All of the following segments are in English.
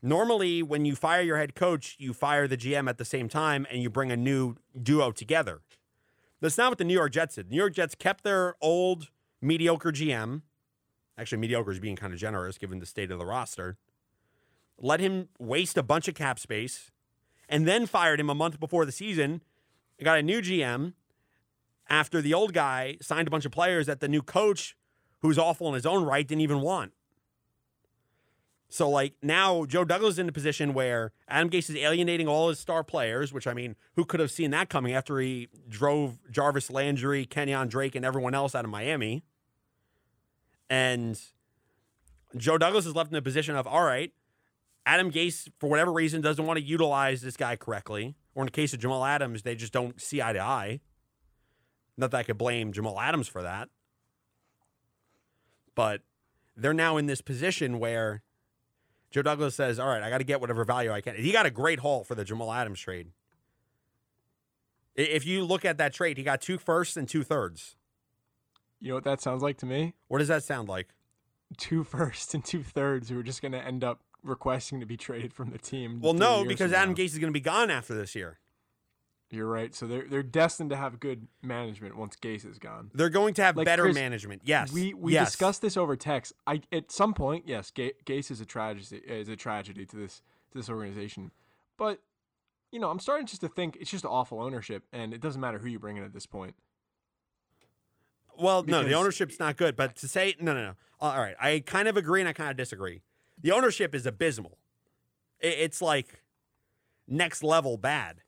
Normally, when you fire your head coach, you fire the GM at the same time and you bring a new duo together. That's not what the New York Jets did. New York Jets kept their old mediocre GM. Actually, mediocre is being kind of generous given the state of the roster. Let him waste a bunch of cap space and then fired him a month before the season. Got a new GM after the old guy signed a bunch of players that the new coach, who's awful in his own right, didn't even want. So like now Joe Douglas is in a position where Adam Gase is alienating all his star players, which I mean, who could have seen that coming after he drove Jarvis Landry, Kenyan Drake, and everyone else out of Miami? And Joe Douglas is left in a position of, all right, Adam Gase, for whatever reason, doesn't want to utilize this guy correctly. Or in the case of Jamal Adams, they just don't see eye to eye. Not that I could blame Jamal Adams for that. But they're now in this position where Joe Douglas says, all right, I got to get whatever value I can. He got a great haul for the Jamal Adams trade. If you look at that trade, he got two firsts and two thirds. You know what that sounds like to me? What does that sound like? Two firsts and two thirds who are just going to end up requesting to be traded from the team. Well, no, because Adam. Gase is going to be gone after this year. You're right. So they're they're destined to have good management once Gase is gone. They're going to have Like, better Chris, management. Yes. We we yes. discussed this over text. I at some point, yes, Ga- Gase is a tragedy is a tragedy to this to this organization. But you know, I'm starting just to think it's just awful ownership, and it doesn't matter who you bring in at this point. Well, no, the because- ownership's not good. But to say no, no, no. All right, I kind of agree and I kind of disagree. The ownership is abysmal. It's like next level bad.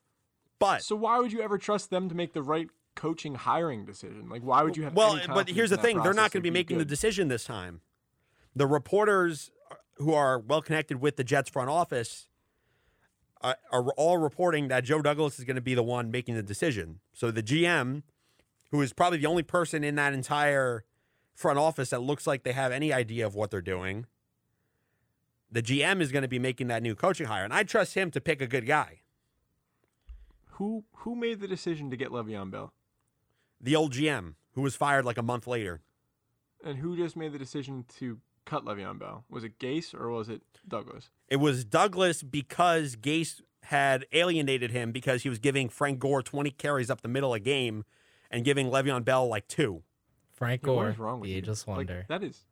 But So why would you ever trust them to make the right coaching hiring decision? Like, why would you have? To Well, but here's the thing: they're not going to be making the decision this time. The reporters who are well connected with the Jets front office uh, are all reporting that Joe Douglas is going to be the one making the decision. So the GM, who is probably the only person in that entire front office that looks like they have any idea of what they're doing, the GM is going to be making that new coaching hire, and I trust him to pick a good guy. Who who made the decision to get Le'Veon Bell, The old GM, who was fired like a month later. and who just made the decision to cut Le'Veon Bell? Was it Gase or was it Douglas? It was Douglas because Gase had alienated him because he was giving Frank Gore 20 carries up the middle of game and giving Le'Veon Bell like two. Frank Gore, is wrong with the you? ageless Like, that is,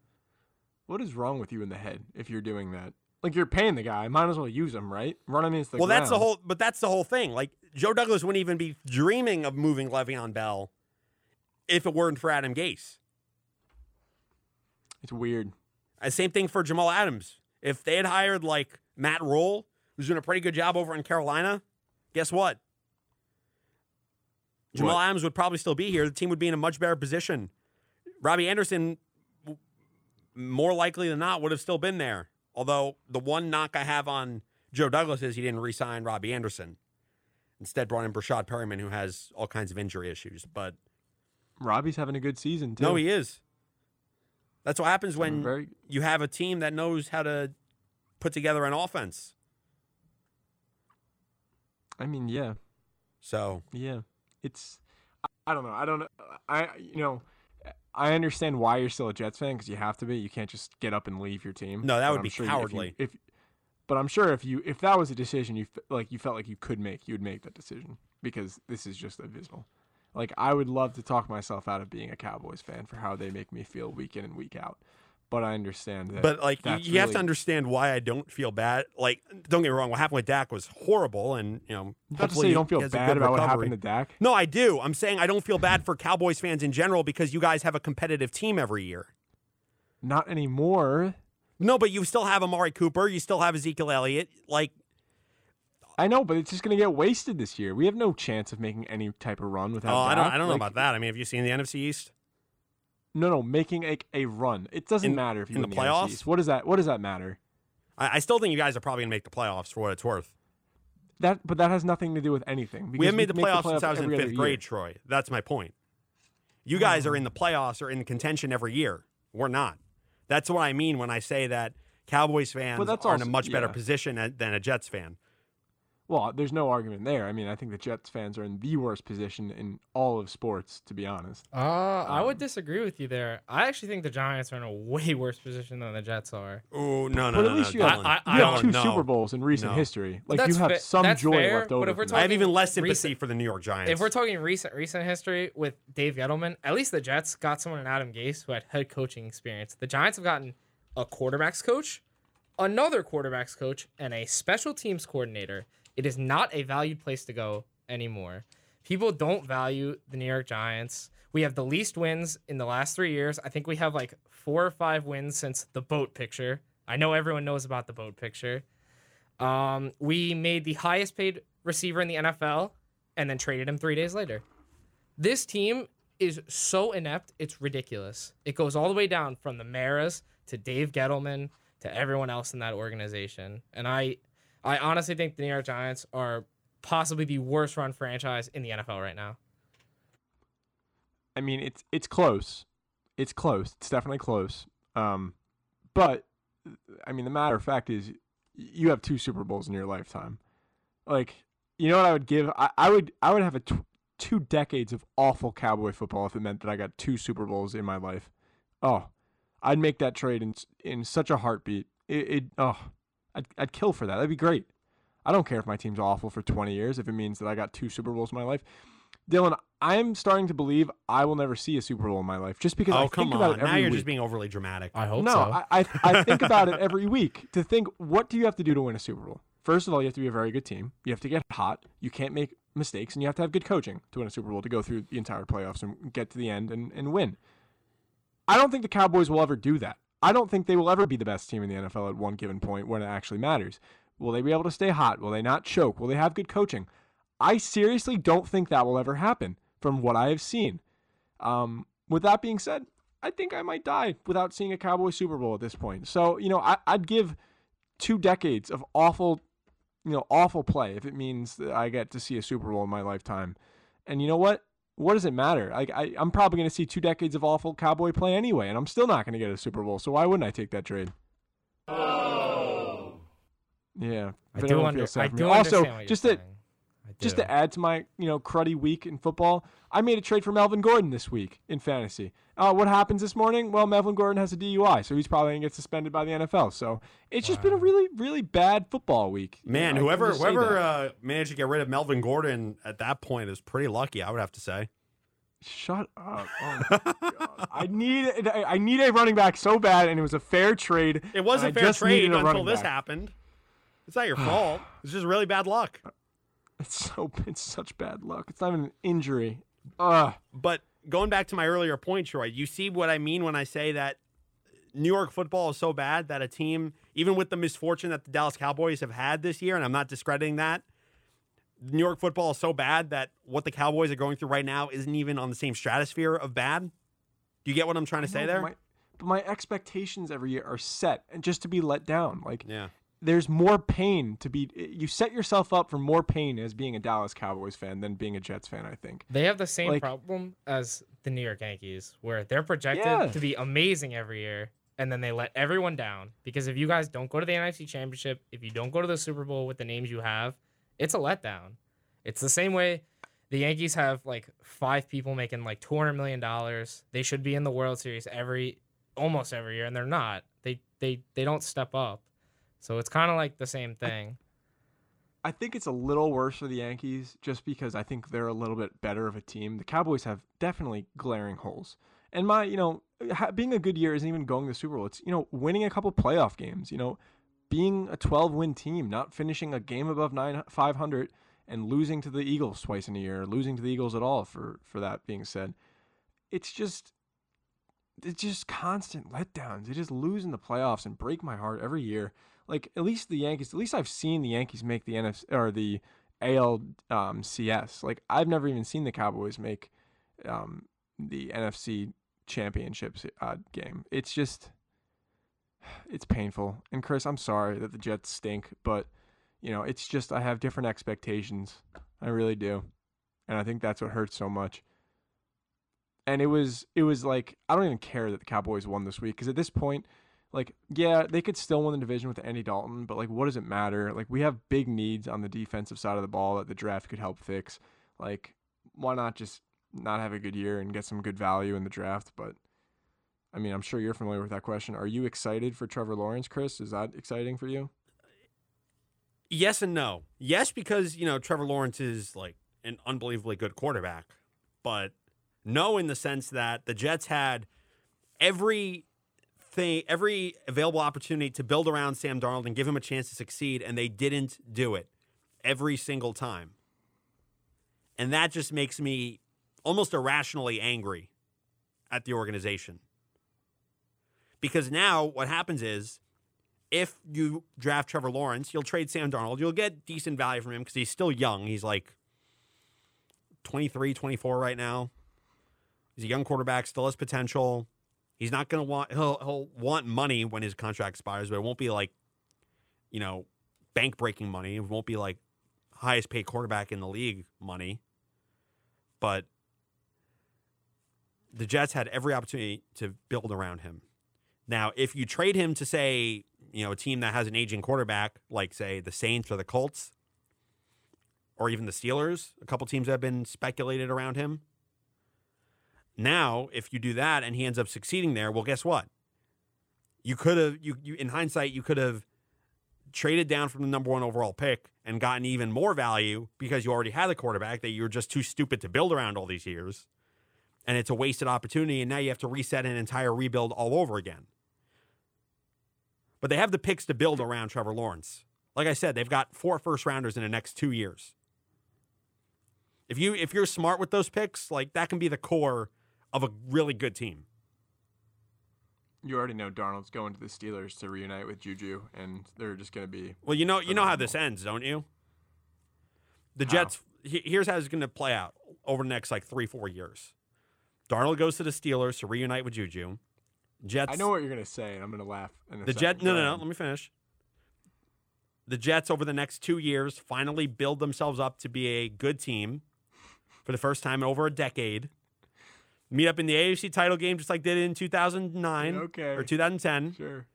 what is wrong with you in the head if you're doing that? Like you're paying the guy, might as well use him, right? Run him into the well, that's the ground. whole, but that's the whole thing. Like Joe Douglas wouldn't even be dreaming of moving Le'Veon Bell if it weren't for Adam Gase. It's weird. Uh, same thing for Jamal Adams. If they had hired like Matt Rhule, who's doing a pretty good job over in Carolina, guess what? Jamal What? Adams would probably still be here. The team would be in a much better position. Robbie Anderson, more likely than not, would have still been there. Although the one knock I have on Joe Douglas is he didn't re-sign Robbie Anderson. Instead, brought in Breshad Perriman, who has all kinds of injury issues. But Robbie's having a good season too. no, he is. That's what happens when very you have a team that knows how to put together an offense. I mean, yeah, So yeah. It's I- don't know. I don't know. I you know. I understand why you're still a Jets fan because you have to be. You can't just get up and leave your team. No, that But would I'm be sure you- if you- cowardly. If, but I'm sure if you if that was a decision you like you felt like you could make, you would make that decision because this is just abysmal. Like I would love to talk myself out of being a Cowboys fan for how they make me feel week in and week out, but I understand that. but like you, you have to understand why I don't feel bad. Like don't get me wrong, what happened with Dak was horrible and you know Not to say you don't feel bad about what recovery. happened to Dak. No, I do. I'm saying I don't feel bad for Cowboys fans in general because you guys have a competitive team every year. Not anymore. No, but you still have Amari Cooper, you still have Ezekiel Elliott. Like I know, but it's just gonna get wasted this year. We have no chance of making any type of run without. oh, I don't I don't know about that. I mean, have you seen the NFC East? No, no, making a, a run. It doesn't In- matter if you in the playoffs? East. What does that? What does that matter? I, I still think you guys are probably gonna make the playoffs for what it's worth. That, but that has nothing to do with anything. We haven't made the make playoffs since I was in fifth year. grade, Troy. That's my point. You guys are in the playoffs or in contention every year. We're not. That's what I mean when I say that Cowboys fans are in a also- much better yeah. position than a Jets fan. Well, there's no argument there. I mean, I think the Jets fans are in the worst position in all of sports, to be honest. Uh, I would Um, disagree with you there. I actually think the Giants are in a way worse position than the Jets are. Oh no, no, no. But no, at least no, you have, I- I- you I have two know. Super Bowls in recent No. history. Like That's you have fa- some joy fair, left but over. if we're talking- I have even less recent- sympathy for the New York Giants. If we're talking recent recent history with Dave Gettleman, at least the Jets got someone in Adam Gase who had head coaching experience. The Giants have gotten a quarterbacks coach, another quarterbacks coach, and a special teams coordinator. It is not a valued place to go anymore. People don't value the New York Giants. We have the least wins in the last three years. I think we have like four or five wins since the boat picture. I know everyone knows about the boat picture. Um, we made the highest paid receiver in the NFL and then traded him three days later. This team is so inept, it's ridiculous. It goes all the way down from the Maras to Dave Gettleman to everyone else in that organization. And I I honestly think the New York Giants are possibly the worst run franchise in the NFL right now. I mean, it's it's close. It's close. It's definitely close. Um, but I mean, the matter of fact is, you have two Super Bowls in your lifetime. Like, you know what I would give? I, I would I would have a tw- two decades of awful Cowboy football if it meant that I got two Super Bowls in my life. Oh, I'd make that trade in in such a heartbeat. It, it oh, I'd I'd kill for that. That'd be great. I don't care if my team's awful for 20 years if it means that I got two Super Bowls in my life. Dylan, I'm starting to believe I will never see a Super Bowl in my life just because oh I come think about on, it every now you're week. just being overly dramatic. I hope no, so. I, I I think about it every week to think what do you have to do to win a Super Bowl? First of all, you have to be a very good team. You have to get hot. You can't make mistakes, and you have to have good coaching to win a Super Bowl to go through the entire playoffs and get to the end and, and win. I don't think the Cowboys will ever do that. I don't think they will ever be the best team in the NFL at one given point when it actually matters. Will they be able to stay hot? Will they not choke? Will they have good coaching? I seriously don't think that will ever happen from what I have seen. Um, with that being said, I think I might die without seeing a Cowboy Super Bowl at this point. So, you know, I, I'd give two decades of awful, you know, awful play if it means that I get to see a Super Bowl in my lifetime. And you know what? What does it matter? Like I, I'm probably going to see two decades of awful Cowboy play anyway, and I'm still not going to get a Super Bowl. So why wouldn't I take that trade? Oh. Yeah, I if do, anyone under, feels I do Also, understand what you're just to saying. I just to add to my you know cruddy week in football, I made a trade for Melvin Gordon this week in fantasy. Uh, what happens this morning? Well, Melvin Gordon has a DUI, so he's probably gonna get suspended by the NFL. So it's just been a really really bad football week. You know, Man, whoever whoever uh, managed to get rid of Melvin Gordon at that point is pretty lucky, I would have to say. Shut up! Oh my God. I need I need a running back so bad, and it was a fair trade. It was a fair trade until this back. happened. It's not your fault. It's just really bad luck. It's so it's such bad luck. It's not even an injury. Ugh. But going back to my earlier point, Troy, you see what I mean when I say that New York football is so bad that a team, even with the misfortune that the Dallas Cowboys have had this year, and I'm not discrediting that, New York football is so bad that what the Cowboys are going through right now isn't even on the same stratosphere of bad. Do you get what I'm trying to say there? My, but my expectations every year are set, and just to be let down, like yeah. There's more pain to be. You set yourself up for more pain as being a Dallas Cowboys fan than being a Jets fan. I think. They have the same Like- problem as the New York Yankees, where they're projected Yeah. to be amazing every year, and then they let everyone down. Because if you guys don't go to the NFC Championship, if you don't go to the Super Bowl with the names you have, it's a letdown. It's the same way the Yankees have like five people making like two hundred million dollars. They should be in the World Series every almost every year, and they're not. They they they don't step up. So it's kind of like the same thing. I think it's a little worse for the Yankees just because I think they're a little bit better of a team. The Cowboys have definitely glaring holes. And my, you know, being a good year isn't even going to the Super Bowl. It's, you know, winning a couple playoff games, you know, being a 12 win team, not finishing a game above nine, 500 and losing to the Eagles twice in a year, losing to the Eagles at all for, for that being said. It's just, it's just constant letdowns. They just lose in the playoffs and break my heart every year like at least the Yankees, at least I've seen the Yankees make the NFC or the AL um. Like I've never even seen the Cowboys make um, the NFC championships uh, game. It's just it's painful. And Chris, I'm sorry that the Jets stink, but you know, it's just I have different expectations. I really do. And I think that's what hurts so much. And it was it was like I don't even care that the Cowboys won this week because at this point like yeah, they could still win the division with Andy Dalton, but like what does it matter? Like we have big needs on the defensive side of the ball that the draft could help fix. Like why not just not have a good year and get some good value in the draft? But I mean, I'm sure you're familiar with that question. Are you excited for Trevor Lawrence, Chris? Is that exciting for you? Yes and no. Yes, because you know Trevor Lawrence is like an unbelievably good quarterback, but no, in the sense that the Jets had every thing, every available opportunity to build around Sam Darnold and give him a chance to succeed, and they didn't do it every single time. And that just makes me almost irrationally angry at the organization. Because now what happens is if you draft Trevor Lawrence, you'll trade Sam Darnold. You'll get decent value from him because he's still young. He's like 23, 24 right now. He's a young quarterback, still has potential. He's not going to want he'll he'll want money when his contract expires, but it won't be like you know, bank breaking money. It won't be like highest paid quarterback in the league money. But the Jets had every opportunity to build around him. Now, if you trade him to say, you know, a team that has an aging quarterback, like say the Saints or the Colts, or even the Steelers, a couple teams have been speculated around him. Now, if you do that and he ends up succeeding there, well, guess what? You could have you, you in hindsight, you could have traded down from the number one overall pick and gotten even more value because you already had a quarterback that you were just too stupid to build around all these years. And it's a wasted opportunity, and now you have to reset an entire rebuild all over again. But they have the picks to build around Trevor Lawrence. Like I said, they've got four first rounders in the next two years. If you if you're smart with those picks, like that can be the core of a really good team. You already know Darnold's going to the Steelers to reunite with Juju, and they're just going to be. Well, you know you know how this ends, don't you? The How? Jets. he- Here's how it's going to play out over the next like three four years. Darnold goes to the Steelers to reunite with Juju. Jets. I know what you're going to say, and I'm going to laugh. The Jets. Jet. No, no, no. Let me finish. The Jets over the next two years finally build themselves up to be a good team for the first time in over a decade. Meet up in the AFC title game just like they did in 2009 Okay. or 2010. Sure.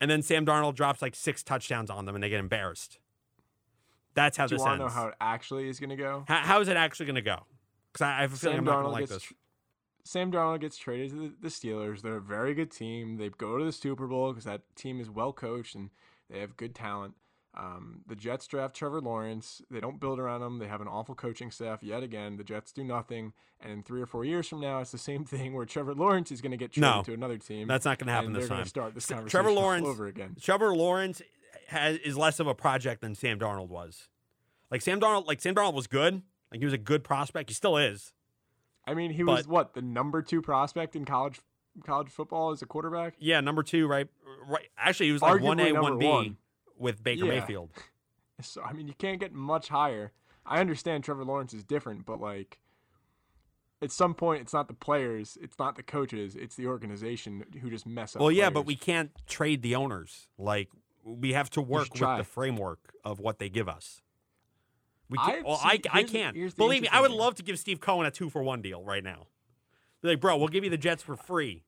And then Sam Darnold drops like six touchdowns on them and they get embarrassed. That's how Do this want to ends. know how it actually is going to go? how, how is it actually going to go? Because I, I have a feeling Sam I'm not going to like this. tr- Sam Darnold gets traded to the, the Steelers. They're a very good team. They go to the Super Bowl because that team is well coached and they have good talent. Um, the Jets draft Trevor Lawrence. They don't build around him. They have an awful coaching staff yet again. The Jets do nothing, and in three or four years from now, it's the same thing where Trevor Lawrence is going to get traded No, to another team. That's not going to happen this time. Start this conversation Trevor Lawrence over again. Trevor Lawrence has is less of a project than Sam Darnold was. Like Sam Darnold, like Sam Darnold was good. Like he was a good prospect. He still is. I mean, he was what the number two prospect in college college football as a quarterback. Yeah, number two, right? Right. Actually, he was like Arguably one A, one B. with Baker Yeah. Mayfield. So I mean, you can't get much higher. I understand Trevor Lawrence is different, but like at some point, it's not the players, it's not the coaches, it's the organization who just mess up. Well, yeah, but we can't trade the owners. Like we have to work with the framework of what they give us. We can't, well, see, I, I can't. Believe me, I would love to give Steve Cohen a two for one deal right now. Be like, bro, we'll give you the Jets for free.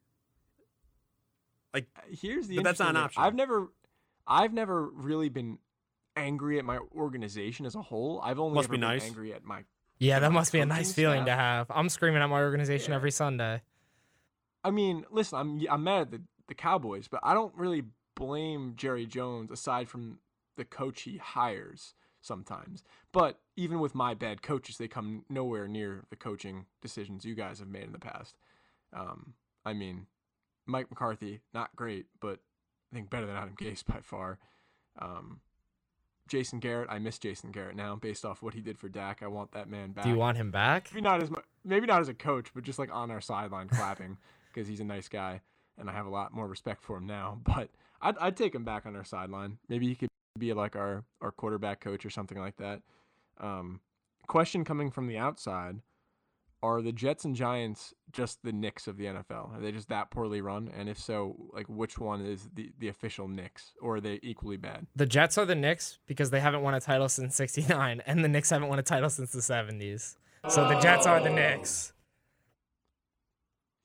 Like, here's the. but that's not an option. I've never, I've never really been angry at my organization as a whole. I've only Must ever be been nice. angry at my. Yeah, that my must be a nice feeling to have. I'm screaming at my organization Yeah. every Sunday. I mean, listen, I'm I'm mad at the the Cowboys, but I don't really blame Jerry Jones aside from the coach he hires sometimes. But even with my bad coaches, they come nowhere near the coaching decisions you guys have made in the past. Um, I mean, Mike McCarthy, not great, but I think better than Adam Gase by far. Um, Jason Garrett, I miss Jason Garrett now based off what he did for Dak. I want that man back. Do you want him back? Maybe not as mu- maybe not as a coach, but just like on our sideline clapping because he's a nice guy and I have a lot more respect for him now. But I'd, I'd take him back on our sideline. Maybe he could be like our our quarterback coach or something like that. Um, question coming from the outside: Are the Jets and Giants just the Knicks of the NFL? Are they just that poorly run? And if so, like which one is the the official Knicks, or are they equally bad? The Jets are the Knicks because they haven't won a title since '69, and the Knicks haven't won a title since the '70s. So the Jets are the Knicks.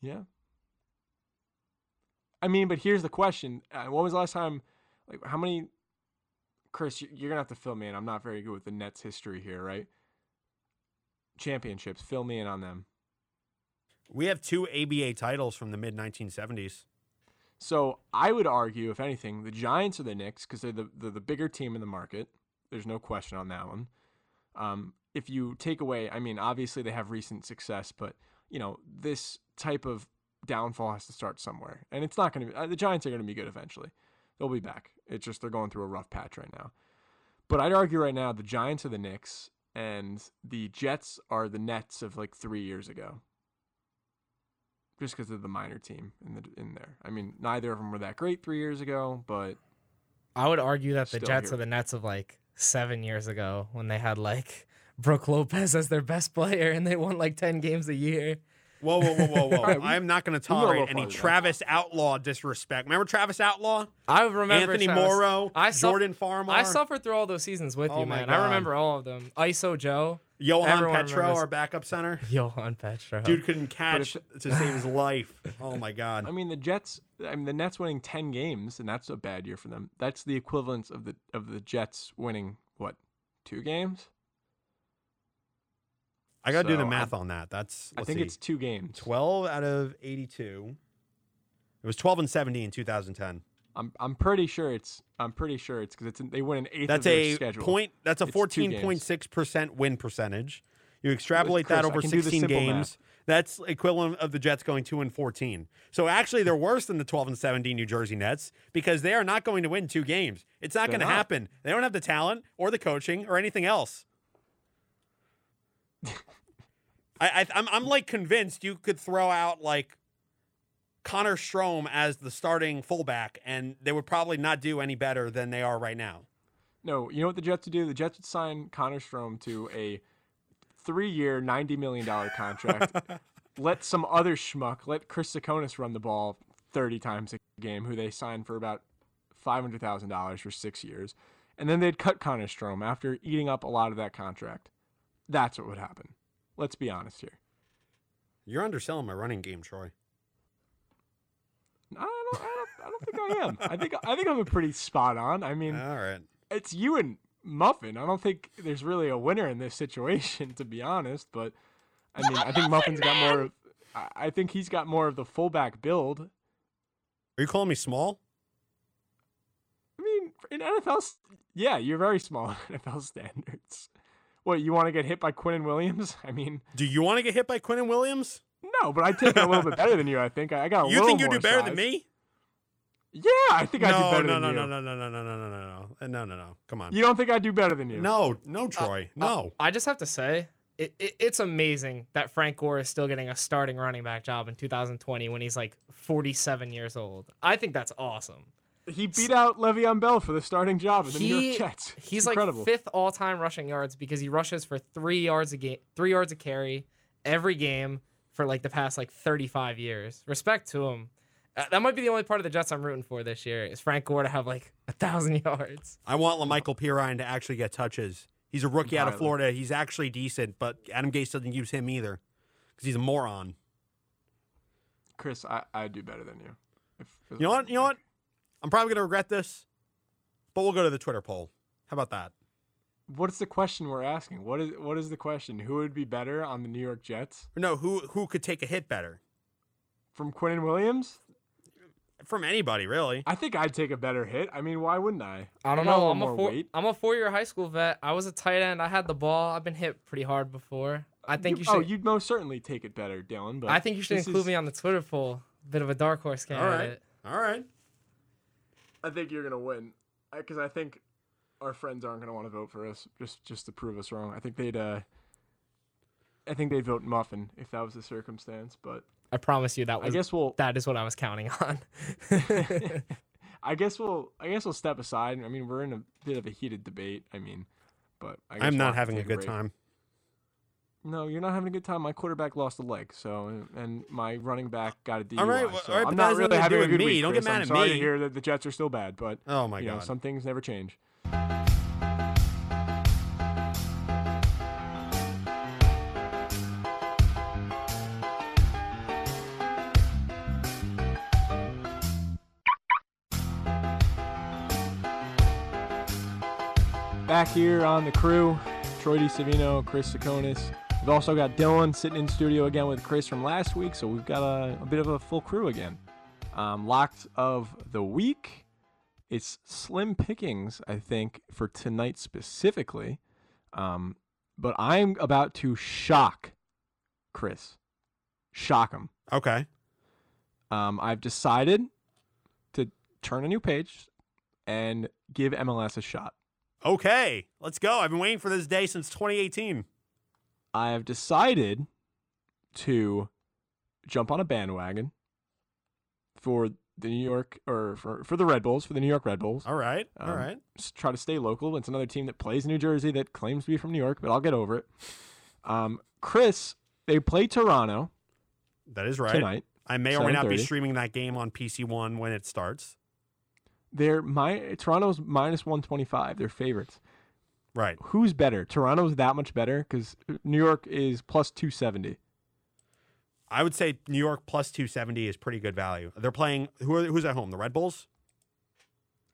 Yeah. I mean, but here's the question: uh, When was the last time? Like, how many? Chris, you- you're gonna have to fill me in. I'm not very good with the Nets history here, right? Championships, fill me in on them. We have two ABA titles from the mid 1970s. So I would argue, if anything, the Giants are the Knicks because they're the, they're the bigger team in the market. There's no question on that one. Um, if you take away, I mean, obviously they have recent success, but you know this type of downfall has to start somewhere, and it's not going to be. Uh, the Giants are going to be good eventually. They'll be back. It's just they're going through a rough patch right now. But I'd argue right now the Giants are the Knicks, and the Jets are the Nets of like three years ago just because of the minor team in the in there. I mean, neither of them were that great three years ago, but I would argue that the Jets here. are the Nets of like seven years ago when they had like Brook Lopez as their best player and they won like ten games a year. Whoa, whoa, whoa, whoa, whoa. Alright, we- I'm not going to can go a little tolerate any farther back. Travis Outlaw disrespect. Remember Travis Outlaw? I remember Anthony Travis- Morrow, I suff- Jordan Farmar, I suffered through all those seasons with Oh you, man. God. I remember all of them. ISO Joe, Johan everyone Petro, remembers- our backup center. Johan Petro. Dude couldn't catch if- to save his life. Oh my god. I mean the Jets. I mean the Nets winning ten games, and that's a bad year for them. That's the equivalent of the of the Jets winning what two games? I got to do so the I'm- math on that. That's I think see. it's two games. 12 out of 82. It was 12 and 70 in 2010. I'm I'm pretty sure it's I'm pretty sure it's because it's they win an eighth of That's a schedule. point. That's a It's two games. 14.6% win percentage. You extrapolate Chris, that over do the 16 games. math. That's equivalent of the Jets going 2 and 14. So actually they're worse than the 12 and 17 New Jersey Nets because they are not going to win two games. It's not going to happen. They don't have the talent or the coaching or anything else. I, I I'm I'm like convinced you could throw out like Connor Strom as the starting fullback and they would probably not do any better than they are right now. No, you know what the Jets would do? The Jets would sign Connor Strom to a three-year, ninety million dollar contract. let some other schmuck, let Chris Sakonis run the ball thirty times a game, who they signed for about five hundred thousand dollars for six years, and then they'd cut Connor Strom after eating up a lot of that contract. That's what would happen. Let's be honest here. You're underselling my running game, Troy. I don't, I don't, I don't think I am. I think I think I'm a pretty spot on. I mean, All right. it's you and Muffin. I don't think there's really a winner in this situation, to be honest. But I mean, I think Muffin's got more. Of, I- I think he's got more of the fullback build. Are you calling me small? I mean, in NFL, yeah, you're very small in NFL standards. What you want to get hit by Quinnen Williams? I mean, Do you want to get hit by Quinnen Williams? no, but I take it a little bit better than you. I think I I got a you little think you do better than me? Yeah, I think I do better no, than no, you. no, no, no, no, no, no, no, no, no, no, no, no. No. Come on. You don't think I do better than you? No, no, Troy. No. I just have to say, it, it, it's amazing that Frank Gore is still getting a starting running back job in 2020 when he's like 47 years old. I think that's awesome. He beat out Le'Veon Bell for the starting job of the New York Jets. It's He's incredible. like fifth all time rushing yards because he rushes for three yards a game, three yards a carry every game for like the past like 35 years. Respect to him. Uh, that might be the only part of the Jets I'm rooting for this year is Frank Gore to have like a thousand yards. I want La'Mical Perine to actually get touches. He's a rookie out of Florida. He's actually decent, but Adam Gase doesn't use him either because he's a moron. Chris, I I do better than you. If, You know what? You know what? I'm probably gonna regret this, but we'll go to the Twitter poll. How about that? What's the question we're asking? What is what is the question? Who would be better on the New York Jets No, who who could take a hit better from Quinnen Williams? from anybody really? I think I'd take a better hit. I mean, why wouldn't I? I don't got know. I'm a four, I'm a four-year high school vet. I was a tight end. I had the ball. I've been hit pretty hard before. I think you, should. Oh, you'd most certainly take it better, Dylan. But I think you should include is- me on the Twitter poll. Bit of a dark horse All candidate. right, all right. I think you're gonna win because I think our friends aren't gonna want to vote for us just just to prove us wrong. I think they'd uh, I think they'd vote Muffin if that was the circumstance. But I promise you that I guess we'll that is what I was counting on. I guess we'll I guess we'll step aside. I mean, we're in a bit of a heated debate. I mean, but I guess I'm not having a take good break. time. No, you're not having a good time. My quarterback lost a leg, so and my running back got a DUI. All right, well, so I'm not really having a good me. week. Don't Chris. get mad at I'm sorry me. Sorry to hear that the Jets are still bad, but oh my god, know, some things never change. Back here on the crew, Troy Savino, Chris Sakonis, We've also got Dylan sitting in studio again with Chris from last week, so we've got a, a bit of a full crew again. Um, locked of the week. It's slim pickings, I think, for tonight specifically. Um, but I'm about to shock Chris. Shock him. Okay. Um, I've decided to turn a new page and give MLS a shot. Okay. Let's go. I've been waiting for this day since 2018. I have decided to jump on a bandwagon for the New York or for, for the Red Bulls, for the New York Red Bulls. All right. All Um, right. try to stay local. It's another team that plays in New Jersey that claims to be from New York, but I'll get over it. Um, Chris, they play Toronto That is right. tonight. I may or may not be streaming that game on PC One when it starts. They're my Toronto's minus 125. They're favorites. Right. Who's better? Toronto's that much better because New York is plus 270. I would say New York plus 270 is pretty good value. They're playing who are, who's at home? The Red Bulls?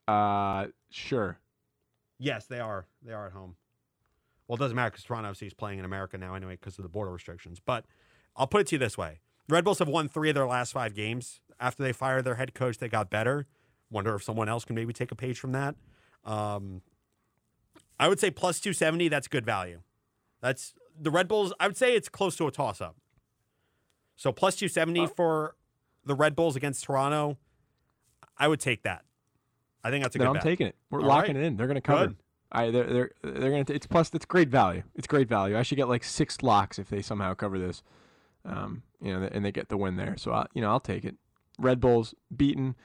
Uh, sure. Yes, they are. They are at home. Well, it doesn't matter because Toronto FC is playing in America now anyway because of the border restrictions. But I'll put it to you this way: the Red Bulls have won three of their last five games. After they fired their head coach, they got better. Wonder if someone else can maybe take a page from that. Um, I would say plus two seventy. That's good value. That's the Red Bulls. I would say it's close to a toss up. So plus two seventy for the Red Bulls against Toronto. I would take that. I think that's a Then good I'm bet. taking it. We're All locking right. it in. They're gonna cover. Good. I they're they're they're gonna. T- it's plus. It's great value. It's great value. I should get like six locks if they somehow cover this. Um, you know, and they get the win there. So I, you know, I'll take it. Red Bulls beaten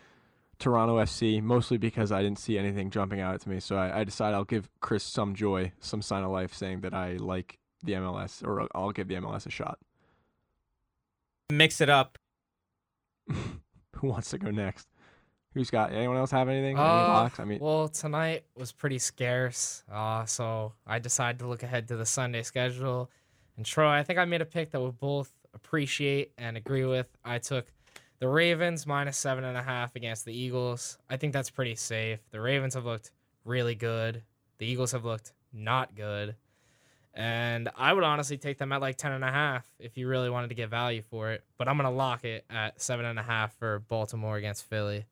Toronto FC mostly because I didn't see anything jumping out to me. So I, I decided I'll give Chris some joy, some sign of life, saying that I like the MLS, or I'll give the MLS a shot. Mix it up. Who wants to go next? Who's got? Anyone else have anything? Any Uh, locks? I mean, well, tonight was pretty scarce, uh, so I decided to look ahead to the Sunday schedule. And Troy, I think I made a pick that we both appreciate and agree with. I took the Ravens minus seven and a half against the Eagles. I think that's pretty safe. The Ravens have looked really good. The Eagles have looked not good. And I would honestly take them at like 10 and a half if you really wanted to get value for it. But I'm to lock it at seven and a half for Baltimore against Philly.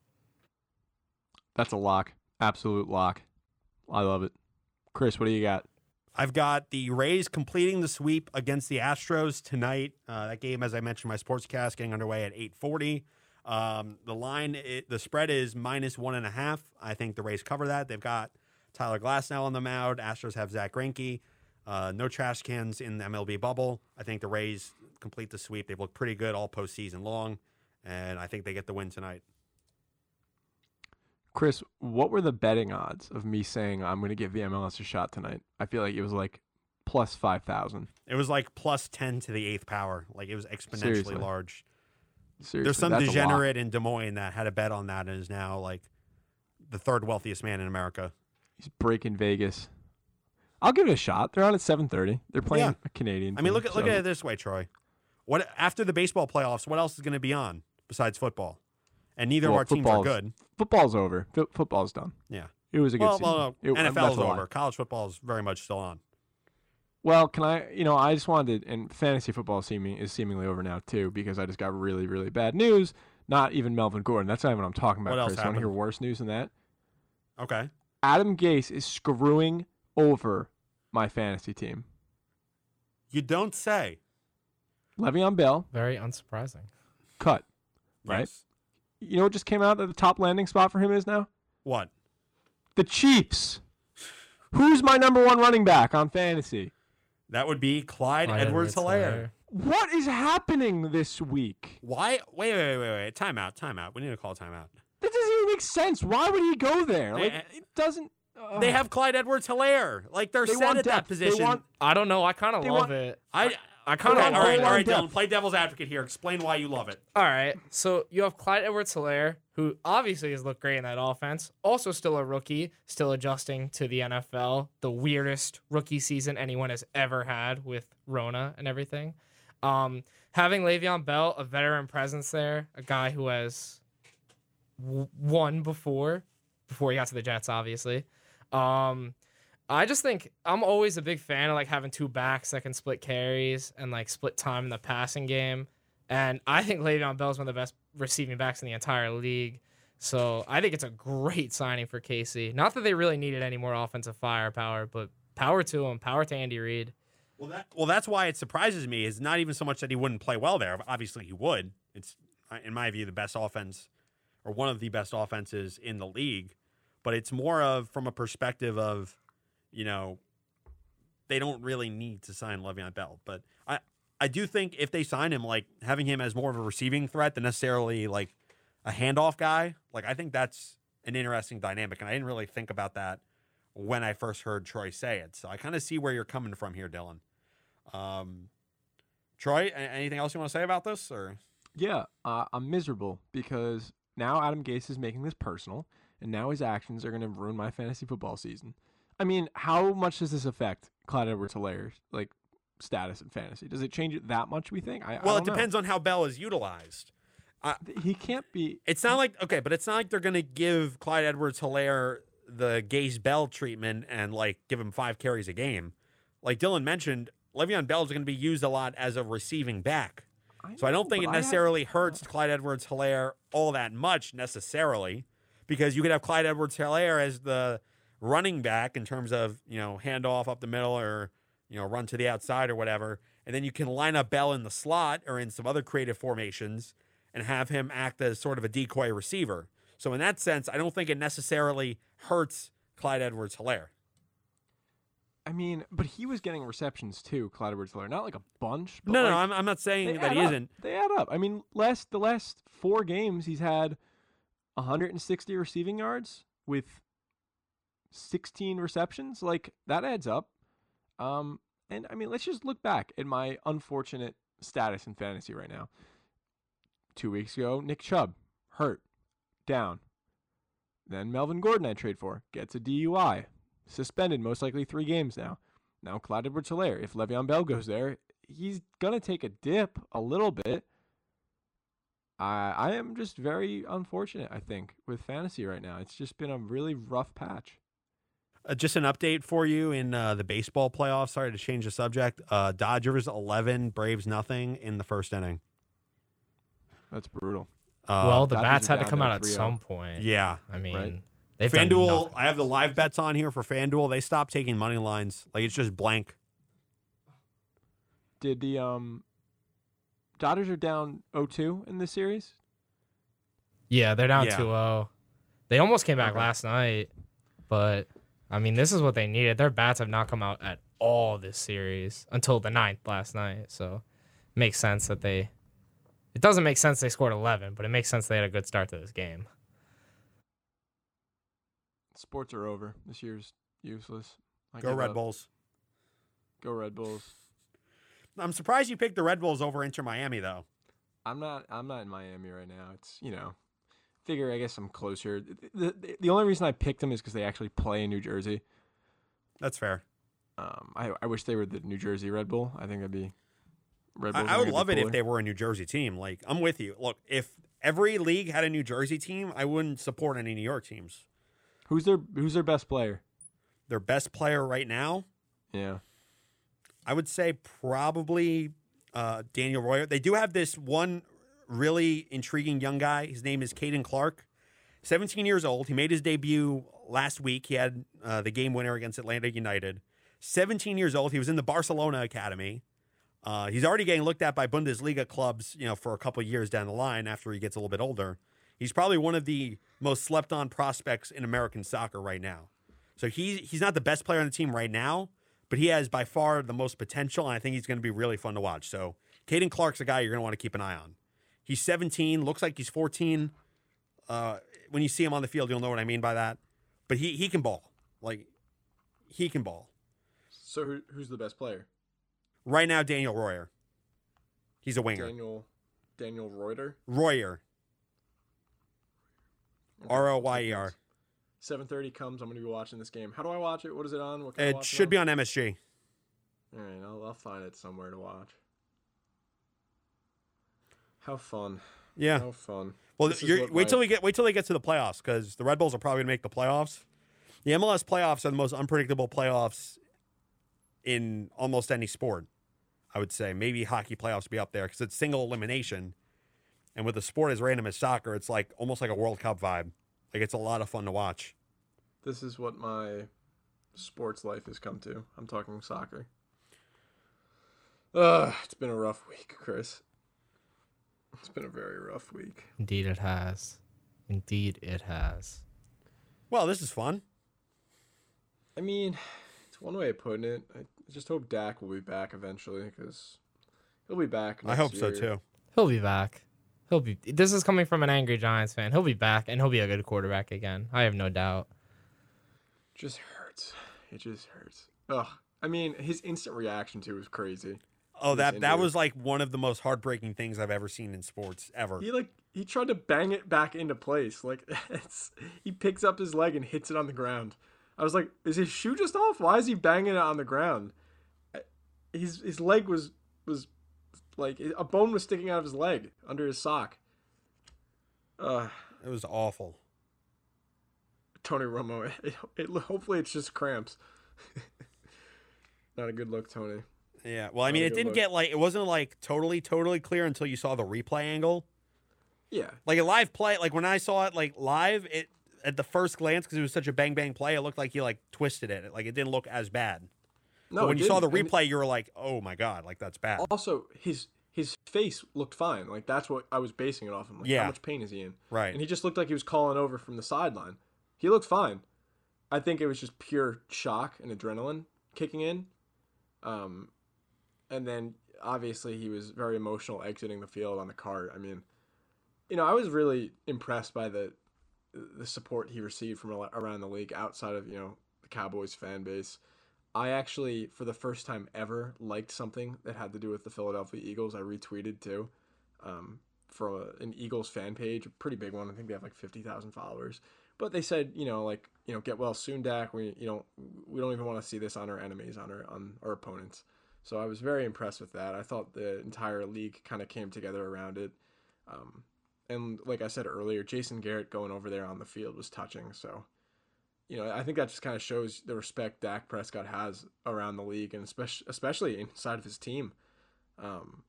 that's a lock. Absolute lock. I love it. Chris, what do you got? I've got the Rays completing the sweep against the Astros tonight. Uh, that game, as I mentioned, my sportscast getting underway at 8:40. Um, the line, it, the spread is minus one and a half. I think the Rays cover that. They've got Tyler Glasnow on the mound. Astros have Zack Greinke. Uh, no trash cans in the MLB bubble. I think the Rays complete the sweep. They've looked pretty good all postseason long, and I think they get the win tonight. Chris, what were the betting odds of me saying I'm going to give the MLS a shot tonight? I feel like it was like plus 5,000. It was like plus 10 to the eighth power. Like it was exponentially Seriously. large. Seriously. There's some that's a lock. degenerate in Des Moines that had a bet on that and is now like the third wealthiest man in America. He's breaking Vegas. I'll give it a shot. They're on at 7:30. They're playing Yeah. a Canadian. I mean, team, look at look at it this way, Troy. What after the baseball playoffs? What else is going to be on besides football? And neither Well, of our teams are good. Football's over. Fo- football's done. Yeah. It was a good Well, season. well, no, NFL that's is lie. over. College football is very much still on. Well, can I? You know, I just wanted, and fantasy football seeming is seemingly over now too because I just got really, really bad news. Not even Melvin Gordon. That's not even what I'm talking about. What else Chris. Want to hear worse news than that? Okay. Adam Gase is screwing over my fantasy team. You don't say. Le'Veon Bell Very unsurprising. cut. Right. Yes. You know what just came out that the top landing spot for him is now? What? The Chiefs. Who's my number one running back on fantasy? That would be Clyde, Clyde Edwards Helaire. Edwards-Helaire. What is happening this week? Why? Wait, wait, wait, wait. Time out. Time out. We need to call time out. That doesn't even make sense. Why would he go there? Like They- it doesn't. uh, They have Clyde Edwards Helaire. Like they're They set want at that depth. They position. want- I don't know. I kind of love want- it. I I kind of Okay, all love right, it. all right. Dylan. Play devil's advocate here. Explain why you love it. All right. So you have Clyde Edwards Helaire, who obviously has looked great in that offense. Also, still a rookie, still adjusting to the NFL. The weirdest rookie season anyone has ever had with Rona and everything. Um, having Le'Veon Bell, a veteran presence there, a guy who has w- won before, before he got to the Jets, obviously. Um, I just think I'm always a big fan of like having two backs that can split carries and like split time in the passing game. And I think Le'Veon Bell is one of the best receiving backs in the entire league. So I think it's a great signing for KC. Not that they really needed any more offensive firepower, but power to him, power to Andy Reid. Well, that well, that's why it surprises me. Is not even so much that he wouldn't play well there. Obviously, he would. It's in my view the best offense, or one of the best offenses in the league. But it's more of from a perspective of, you know, they don't really need to sign Le'Veon Bell. But I I do think if they sign him, like having him as more of a receiving threat than necessarily like a handoff guy, like I think that's an interesting dynamic. And I didn't really think about that when I first heard Troy say it. So I kind of see where you're coming from here, Dylan. Um, Troy, anything else you want to say about this? Or Yeah, uh, I'm miserable because now Adam Gase is making this personal, and now his actions are going to ruin my fantasy football season. I mean, how much does this affect Clyde Edwards-Helaire's like status in fantasy? Does it change it that much? We think. I, I well, it don't know. depends on how Bell is utilized. Th- He can't be. It's not like okay, but it's not like they're gonna give Clyde Edwards Helaire the Gase Bell treatment and like give him five carries a game. Like Dylan mentioned, Le'Veon Bell is going to be used a lot as a receiving back. So I don't think it I have- necessarily hurts Clyde Edwards Helaire all that much necessarily, because you could have Clyde Edwards Helaire as the running back in terms of, you know, handoff up the middle or, you know, run to the outside or whatever. And then you can line up Bell in the slot or in some other creative formations and have him act as sort of a decoy receiver. So in that sense, I don't think it necessarily hurts Clyde Edwards Helaire. I mean, but he was getting receptions too, Clyde Edwards-Helaire. Not like a bunch. But No, like, no, I'm, I'm not saying that he up. isn't. They add up. I mean, last the last four games, he's had 160 receiving yards with 16 receptions. Like that adds up. Um, and I mean, let's just look back at my unfortunate status in fantasy right now. Two weeks ago, Nick Chubb hurt, down. Then Melvin Gordon I trade for gets a DUI, suspended most likely three games now. Now Clyde edwards helaire If Le'Veon Bell goes there, he's gonna take a dip a little bit. I I am just very unfortunate. I think with fantasy right now, it's just been a really rough patch. Uh, just an update for you in uh, the baseball playoffs. Sorry to change the subject. Uh, Dodgers 11, Braves nothing in the first inning. That's brutal. Uh, well, the Dodgers bats had to come out at 3-0. some point. yeah. I mean, Right. they've FanDuel. I have the live bets on here for FanDuel. They stopped taking money lines. Like it's just blank. Did the um Dodgers are down 0-2 in this series? Yeah, they're down Yeah. 2-0. They almost came back Okay. last night, but I mean, this is what they needed. Their bats have not come out at all this series until the ninth last night. So, makes sense that they. It doesn't make sense they scored 11, but it makes sense they had a good start to this game. Sports are over. This year's useless. I Go Red up. Bulls. Go Red Bulls. I'm surprised you picked the Red Bulls over Inter Miami though. I'm not. I'm not in Miami right now. It's you know, figure I guess I'm closer. The the, the only reason I picked them is because they actually play in New Jersey. That's fair. Um, I I wish they were the New Jersey Red Bull. I think that'd be. Red Bulls I, I would love it if they were a New Jersey team. Like I'm with you. Look, if every league had a New Jersey team, I wouldn't support any New York teams. Who's their Who's their best player? Their best player right now, Yeah. I would say probably uh, Daniel Royer. They do have this one really intriguing young guy. His name is Caden Clark, 17 years old. He made his debut last week. He had uh, the game winner against Atlanta United. 17 years old. He was in the Barcelona academy. Uh, he's already getting looked at by Bundesliga clubs, you know, for a couple years down the line after he gets a little bit older. He's probably one of the most slept on prospects in American soccer right now. So he's he's not the best player on the team right now, but he has by far the most potential, and I think he's going to be really fun to watch. So Caden Clark's a guy you're going to want to keep an eye on. He's 17, looks like he's 14. Uh, when you see him on the field, you'll know what I mean by that. But he he can ball, like he can ball. So who, who's the best player? Right now, Daniel Royer. He's a winger. Daniel Daniel Reuter. Royer, R O Y E R. Seven thirty comes. I'm gonna be watching this game. How do I watch it? What is it on? What can I It watch should on? be on MSG. All right, I'll, I'll find it somewhere to watch. How fun! Yeah. How fun! Well, This is you're, what wait till we get wait till they get to the playoffs because the Red Bulls are probably going to make the playoffs. The MLS playoffs are the most unpredictable playoffs in almost any sport. I would say maybe hockey playoffs would be up there because it's single elimination, and with a sport as random as soccer, it's like almost like a World Cup vibe. Like it's a lot of fun to watch. This is what my sports life has come to. I'm talking soccer. Ugh, it's been a rough week, Chris. It's been a very rough week. Indeed, it has. Indeed, it has. Well, this is fun. I mean, it's one way of putting it. I just hope Dak will be back eventually because he'll be back. I next hope so too. He'll be back. He'll be. This is coming from an angry Giants fan. He'll be back, and he'll be a good quarterback again. I have no doubt. Just hurts. It just hurts. Ugh. I mean, his instant reaction to it was crazy. Oh, that that was like one of the most heartbreaking things I've ever seen in sports ever. He like he tried to bang it back into place. Like it's he picks up his leg and hits it on the ground. I was like, is his shoe just off? Why is he banging it on the ground? His his leg was was like a bone was sticking out of his leg under his sock. Uh, It was awful. Tony Romo. It, it, hopefully it's just cramps. Not a good look, Tony. Yeah. Well, I mean, it didn't look. get like it wasn't like totally totally clear until you saw the replay angle. Yeah, Like a live play, like when I saw it like live, it at the first glance because it was such a bang bang play, it looked like he like twisted it. Like it didn't look as bad. no. but when you saw the didn't. And replay, you were like, "Oh my god, like that's bad." also his his face looked fine. Like that's what I was basing it off of. Like, Yeah. how much pain is he in? Right. And he just looked like he was calling over from the sideline. He looked fine. I think it was just pure shock and adrenaline kicking in. Um, and then obviously he was very emotional exiting the field on the cart. I mean, you know, I was really impressed by the the support he received from around the league outside of you know the Cowboys fan base. I actually, for the first time ever, liked something that had to do with the Philadelphia Eagles. I retweeted too, um, from a, an Eagles fan page, a pretty big one. I think they have like fifty thousand followers. But they said, you know, like you know, get well soon, Dak. We, you know, we don't even want to see this on our enemies, on our on our opponents. So I was very impressed with that. I thought the entire league kind of came together around it. Um, and like I said earlier, Jason Garrett going over there on the field was touching. So, you know, I think that just kind of shows the respect Dak Prescott has around the league and especially especially inside of his team. Um,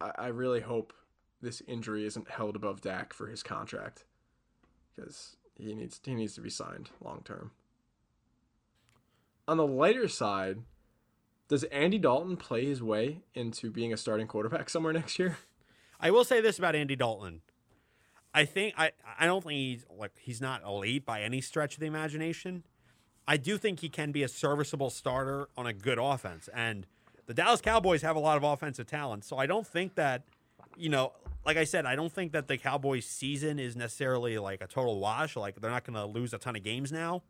I, I really hope this injury isn't held above Dak for his contract because he needs he needs to be signed long term. On the lighter side, does Andy Dalton play his way into being a starting quarterback somewhere next year? I will say this about Andy Dalton. I think I I don't think he's like he's not elite by any stretch of the imagination. I do think he can be a serviceable starter on a good offense. And the Dallas Cowboys have a lot of offensive talent. So I don't think that, you know, like I said, I don't think that the Cowboys season is necessarily like a total wash. Like they're not going to lose a ton of games now.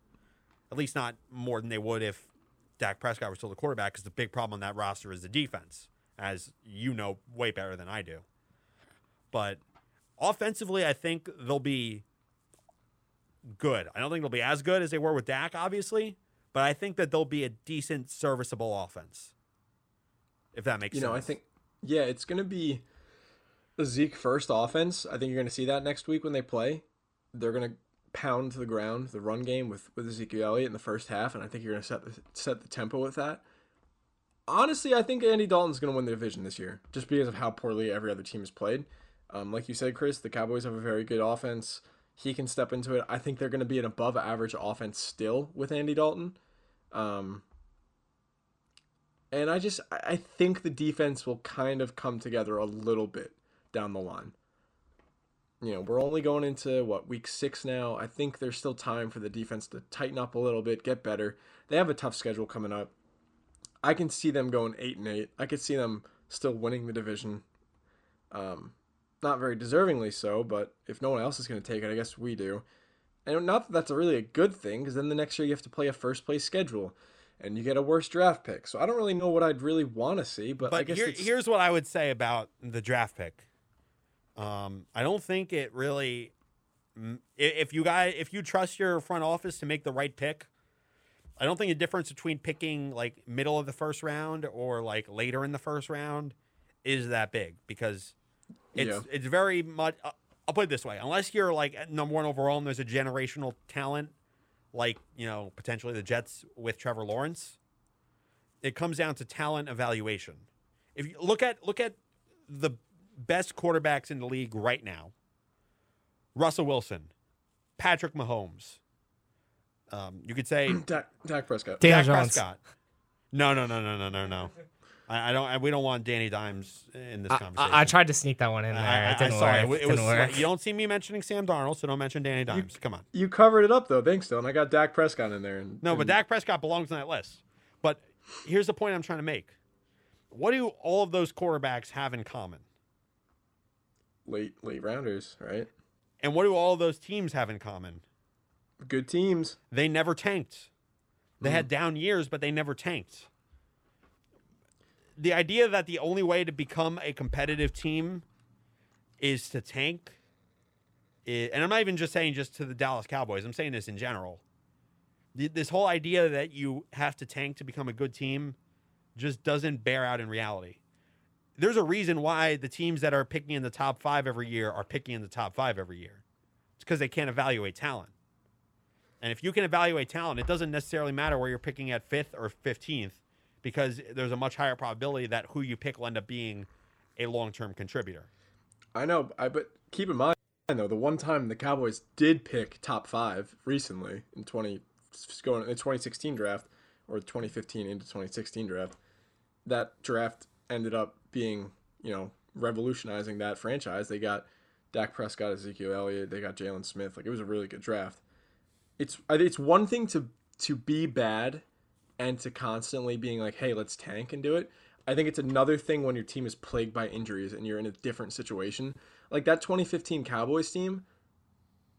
At least not more than they would if Dak Prescott was still the quarterback because the big problem on that roster is the defense, as you know way better than I do. But offensively, I think they'll be good. I don't think they'll be as good as they were with Dak, obviously, but I think that they'll be a decent, serviceable offense. If that makes you sense. know, I think yeah, it's gonna be the Zeke first offense. I think you're gonna see that next week when they play. They're gonna pound to the ground the run game with with Ezekiel Elliott in the first half, and I think you're gonna set the set the tempo with that. Honestly, I think Andy Dalton's gonna win the division this year, just because of how poorly every other team has played. Um, like you said, Chris, the Cowboys have a very good offense. He can step into it. I think they're going to be an above average offense still with Andy Dalton. Um, and I just I think the defense will kind of come together a little bit down the line. You know, we're only going into what week six now. I think there's still time for the defense to tighten up a little bit, get better. They have a tough schedule coming up. I can see them going eight and eight. I could see them still winning the division. Um, not very deservingly so, but if no one else is going to take it, I guess we do. And not that that's a really a good thing, because then the next year you have to play a first place schedule, and you get a worse draft pick. So I don't really know what I'd really want to see, but, I But guess here, here's what I would say about the draft pick. Um, I don't think it really. mm, If you guys, if you trust your front office to make the right pick, I don't think the difference between picking like middle of the first round or like later in the first round is that big because it's Yeah. it's very much. Uh, I'll put it this way: unless you're like number one overall and there's a generational talent like you know potentially the Jets with Trevor Lawrence, it comes down to talent evaluation. If you look at look at the best quarterbacks in the league right now, Russell Wilson, Patrick Mahomes. Um, you could say Dak, Dak Prescott. Daniel Dak Jones. Prescott. No, no, no, no, no, no, no. I, I don't. I, we don't want Danny Dimes in this I, conversation. I, I tried to sneak that one in there. I, I, it didn't I saw work. it. It didn't was. work. You don't see me mentioning Sam Darnold, so don't mention Danny Dimes. Come on. You covered it up though. Thanks, Dylan. I got Dak Prescott in there. And, No, but Dak Prescott belongs on that list. But here's the point I'm trying to make. What do all of those quarterbacks have in common? Late late rounders, right? And what do all of those teams have in common? Good teams. They never tanked. They had mm. down years, but they never tanked. The idea that the only way to become a competitive team is to tank, and I'm not even just saying just to the Dallas Cowboys, I'm saying this in general. This whole idea that you have to tank to become a good team just doesn't bear out in reality. There's a reason why the teams that are picking in the top five every year are picking in the top five every year. It's because they can't evaluate talent. And if you can evaluate talent, it doesn't necessarily matter where you're picking at fifth or 15th because there's a much higher probability that who you pick will end up being a long term contributor. I know, I but keep in mind though, the one time the Cowboys did pick top five recently in twenty going in the twenty sixteen draft or twenty fifteen into twenty sixteen draft, that draft ended up being you know revolutionizing that franchise. They got Dak Prescott, Ezekiel Elliott, they got Jaylon Smith. Like it was a really good draft. It's it's one thing to to be bad and to constantly being like, hey, let's tank and do it. I think it's another thing when your team is plagued by injuries and you're in a different situation. Like that 2015 Cowboys team,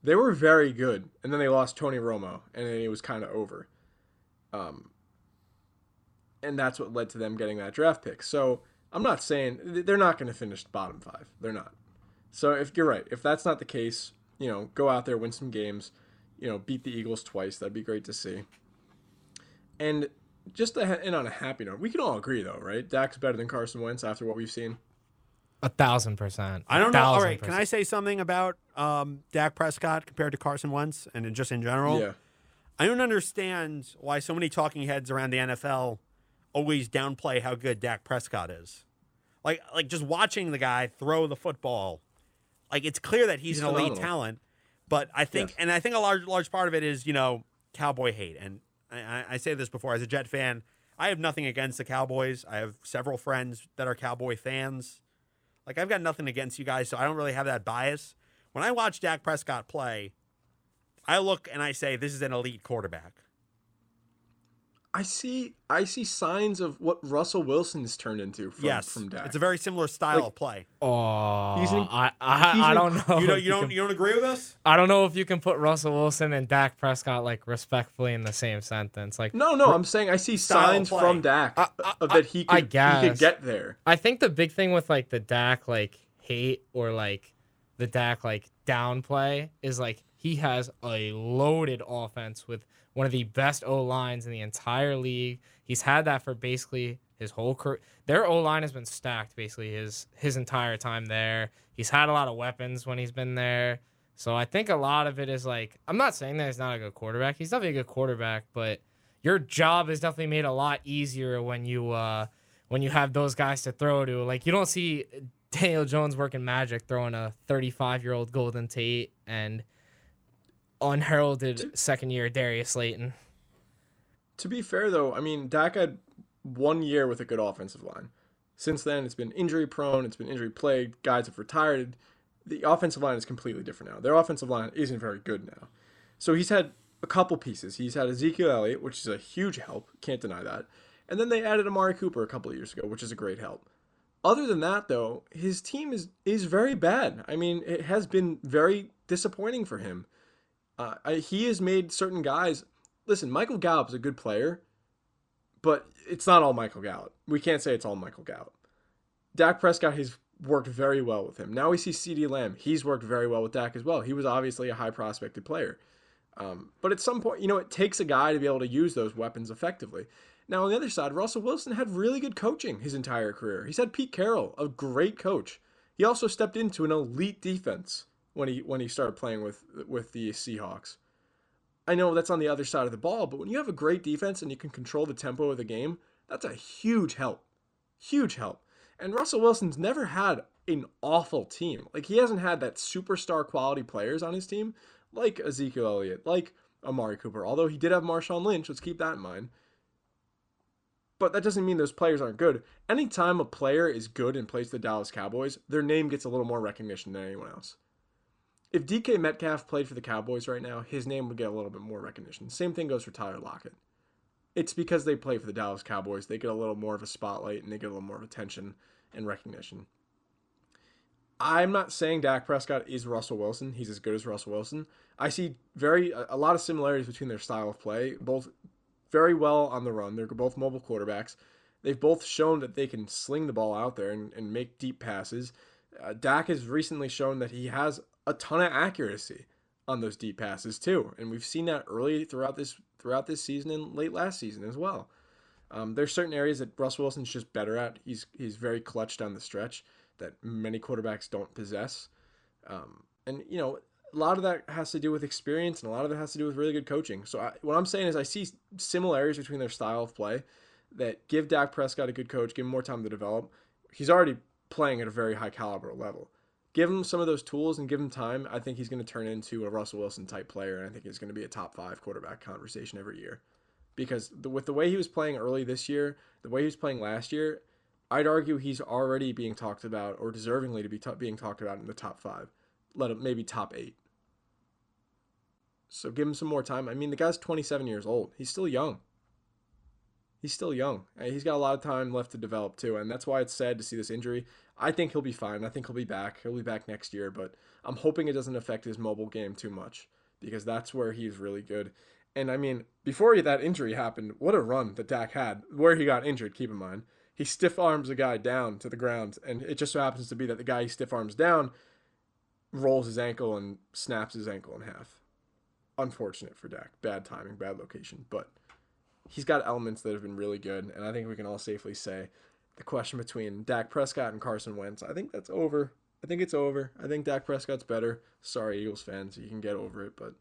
they were very good, and then they lost Tony Romo, and then it was kind of over. Um, and that's what led to them getting that draft pick. So I'm not saying they're not going to finish bottom five. They're not. So if you're right, if that's not the case, you know, go out there, win some games, you know, beat the Eagles twice. That'd be great to see. And just to ha- and on a happy note, we can all agree though, right? Dak's better than Carson Wentz after what we've seen. A thousand percent. I don't know. All right, thousand right, can I say something about um, Dak Prescott compared to Carson Wentz and just in general? Yeah. I don't understand why so many talking heads around the NFL always downplay how good Dak Prescott is. Like, like just watching the guy throw the football, like it's clear that he's, He's an elite talent. But I think, Yes. and I think a large, large part of it is you know cowboy hate. And I, I, I say this before as a Jet fan, I have nothing against the Cowboys. I have several friends that are Cowboy fans. Like I've got nothing against you guys, so I don't really have that bias. When I watch Dak Prescott play, I look and I say this is an elite quarterback. I see I see signs of what Russell Wilson's turned into from, yes, from Dak. it's a very similar style Like- of play. Oh, He's in- I, I, he's I don't know. You don't, if you don't, can- you don't agree with us? I don't know if you can put Russell Wilson and Dak Prescott like respectfully in the same sentence. Like, no, no, I'm saying I see signs from Dak I- I- of that he I could, he could get there. I think the big thing with like the Dak like hate or like the Dak like downplay is like he has a loaded offense with one of the best O lines in the entire league. He's had that for basically his whole career. Their O line has been stacked basically his his entire time there. He's had a lot of weapons when he's been there. So I think a lot of it is like I'm not saying that he's not a good quarterback. He's definitely a good quarterback, but your job is definitely made a lot easier when you uh when you have those guys to throw to. Like you don't see Daniel Jones working magic throwing a 35 year old Golden Tate and unheralded second year Darius Slayton. To be fair though, I mean Dak had one year with a good offensive line. Since then, it's been injury prone. It's been injury plagued. Guys have retired. The offensive line is completely different now. Their offensive line isn't very good now. So he's had a couple pieces. He's had Ezekiel Elliott, which is a huge help. Can't deny that. And then they added Amari Cooper a couple of years ago, which is a great help. Other than that, though, his team is is very bad. I mean, it has been very disappointing for him. Uh, I, he has made certain guys. Listen, Michael Gallup is a good player, but it's not all Michael Gallup. We can't say it's all Michael Gallup. Dak Prescott has worked very well with him. Now we see CeeDee Lamb. He's worked very well with Dak as well. He was obviously a high prospected player. Um, but at some point, you know, it takes a guy to be able to use those weapons effectively. Now, on the other side, Russell Wilson had really good coaching his entire career. He's had Pete Carroll, a great coach. He also stepped into an elite defense when he when he started playing with with the Seahawks. I know that's on the other side of the ball, but when you have a great defense and you can control the tempo of the game, that's a huge help. Huge help. And Russell Wilson's never had an awful team. Like he hasn't had that superstar quality players on his team, like Ezekiel Elliott, like Amari Cooper. Although he did have Marshawn Lynch, let's keep that in mind. But that doesn't mean those players aren't good. Anytime a player is good and plays the Dallas Cowboys, their name gets a little more recognition than anyone else. If DK Metcalf played for the Cowboys right now, his name would get a little bit more recognition. Same thing goes for Tyler Lockett. It's because they play for the Dallas Cowboys, they get a little more of a spotlight and they get a little more of attention and recognition. I'm not saying Dak Prescott is Russell Wilson. He's as good as Russell Wilson. I see very a lot of similarities between their style of play. Both very well on the run. They're both mobile quarterbacks. They've both shown that they can sling the ball out there and, and make deep passes. Uh, Dak has recently shown that he has a ton of accuracy on those deep passes too, and we've seen that early throughout this throughout this season and late last season as well. Um, there's certain areas that Russ Wilson's just better at. He's he's very clutch down the stretch that many quarterbacks don't possess, um, and you know a lot of that has to do with experience, and a lot of it has to do with really good coaching. So I, what I'm saying is I see similarities between their style of play that give Dak Prescott a good coach, give him more time to develop. He's already playing at a very high caliber level. Give him some of those tools and give him time. I think he's going to turn into a Russell Wilson type player, and I think he's going to be a top five quarterback conversation every year. Because the, with the way he was playing early this year, the way he was playing last year, I'd argue he's already being talked about or deservingly to be t- being talked about in the top five, let him maybe top eight. So give him some more time. I mean, the guy's 27 years old. He's still young. He's still young. He's got a lot of time left to develop too, and that's why it's sad to see this injury. I think he'll be fine. I think he'll be back. He'll be back next year, but I'm hoping it doesn't affect his mobile game too much because that's where he's really good. And I mean, before that injury happened, what a run that Dak had. Where he got injured, keep in mind. He stiff arms a guy down to the ground, and it just so happens to be that the guy he stiff arms down rolls his ankle and snaps his ankle in half unfortunate for Dak. Bad timing, bad location, but he's got elements that have been really good, and I think we can all safely say the question between Dak Prescott and Carson Wentz, I think that's over. I think it's over. I think Dak Prescott's better. Sorry, Eagles fans, you can get over it, but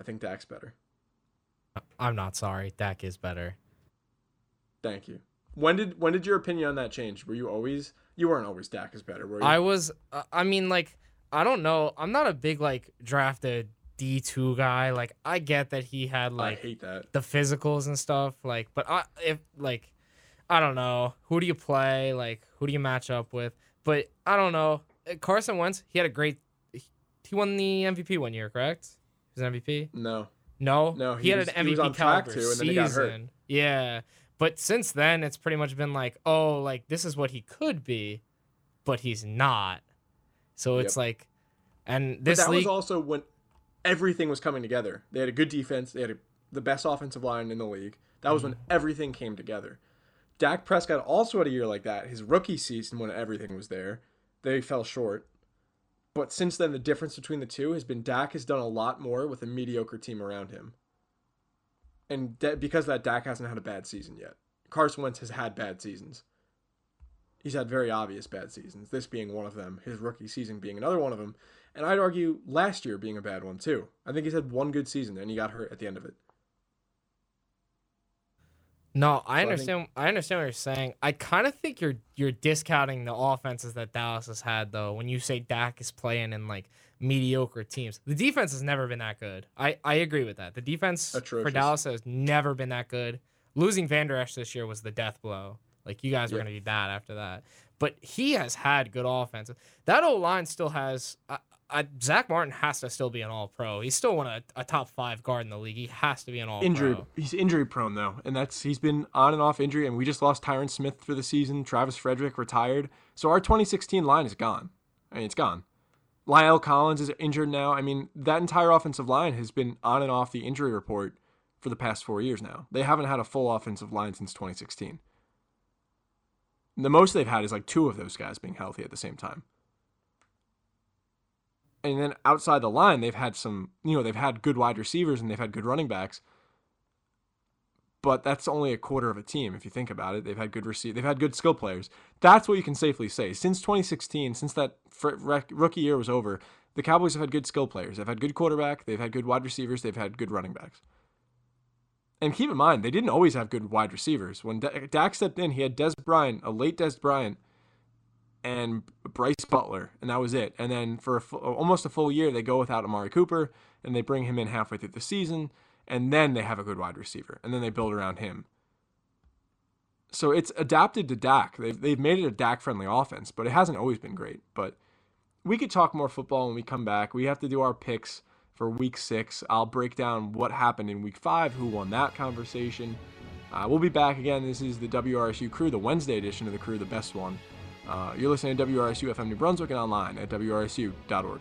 I think Dak's better. I'm not sorry. Dak is better. Thank you. When did when did your opinion on that change? Were you always you weren't always Dak is better, were you? I was. Uh, I mean, like, I don't know. I'm not a big like drafted D two guy. Like I get that he had like I hate that. the physicals and stuff. Like, but I if like I don't know who do you play? Like who do you match up with? But I don't know. Uh, Carson Wentz, he had a great. He won the MVP one year, correct? He was MVP. No. No, No, he, he had was- an MVP caliber to, and then season. he got hurt. Yeah, but since then, it's pretty much been like, oh, like this is what he could be, but he's not. So it's Yep. like, and But this that league, was also when everything was coming together. They had a good defense. They had a, the best offensive line in the league. That was when Mm-hmm. everything came together. Dak Prescott also had a year like that. His rookie season, when everything was there, they fell short. But since then, the difference between the two has been Dak has done a lot more with a mediocre team around him. And because that, Dak hasn't had a bad season yet. Carson Wentz has had bad seasons. He's had very obvious bad seasons, this being one of them, his rookie season being another one of them. And I'd argue last year being a bad one too. I think he's had one good season and he got hurt at the end of it. No, I So I think- understand. I, understand what you're saying. I kind of think you're you're discounting the offenses that Dallas has had though. When you say Dak is playing in like mediocre teams, the defense has never been that good. I I agree with that. The defense for Dallas has never been that good. Losing Vander Esch this year was the death blow. Like you guys were Yeah. gonna be bad after that. But he has had good offense. That old line still has. I, I, Zack Martin has to still be an All Pro. He's still one of a, top five guard in the league. He has to be an All injury Pro. he's injury prone though. And that's he's been on and off injury and we just lost Tyron Smith for the season. Travis Frederick retired. So our 2016 line is gone. I mean it's gone. La'el Collins is injured now. I mean, that entire offensive line has been on and off the injury report for the past four years now. They haven't had a full offensive line since 2016. The most they've had is like two of those guys being healthy at the same time. And then outside the line, they've had some, you know, they've had good wide receivers and they've had good running backs. But that's only a quarter of a team if you think about it. They've had good receive, they've had good skill players. That's what you can safely say. Since 2016, since that rookie year was over, the Cowboys have had good skill players. They've had good quarterback. They've had good wide receivers. They've had good running backs. And keep in mind, they didn't always have good wide receivers. When D- Dak stepped in, he had Dez Bryant, a late Dez Bryant, and Brice Butler, and that was it. And then for a almost a full year, they go without Amari Cooper, and they bring him in halfway through the season, and then they have a good wide receiver, and then they build around him. So it's adapted to Dak. They've, they've made it a Dak friendly offense, but it hasn't always been great. But we could talk more football when we come back. We have to do our picks for week six. I'll break down what happened in week five, who won that conversation. Uh, we'll be back again. This is the WRSU crew, the Wednesday edition of the crew, the best one. Uh, you're listening to WRSU FM New Brunswick and online at WRSU.org.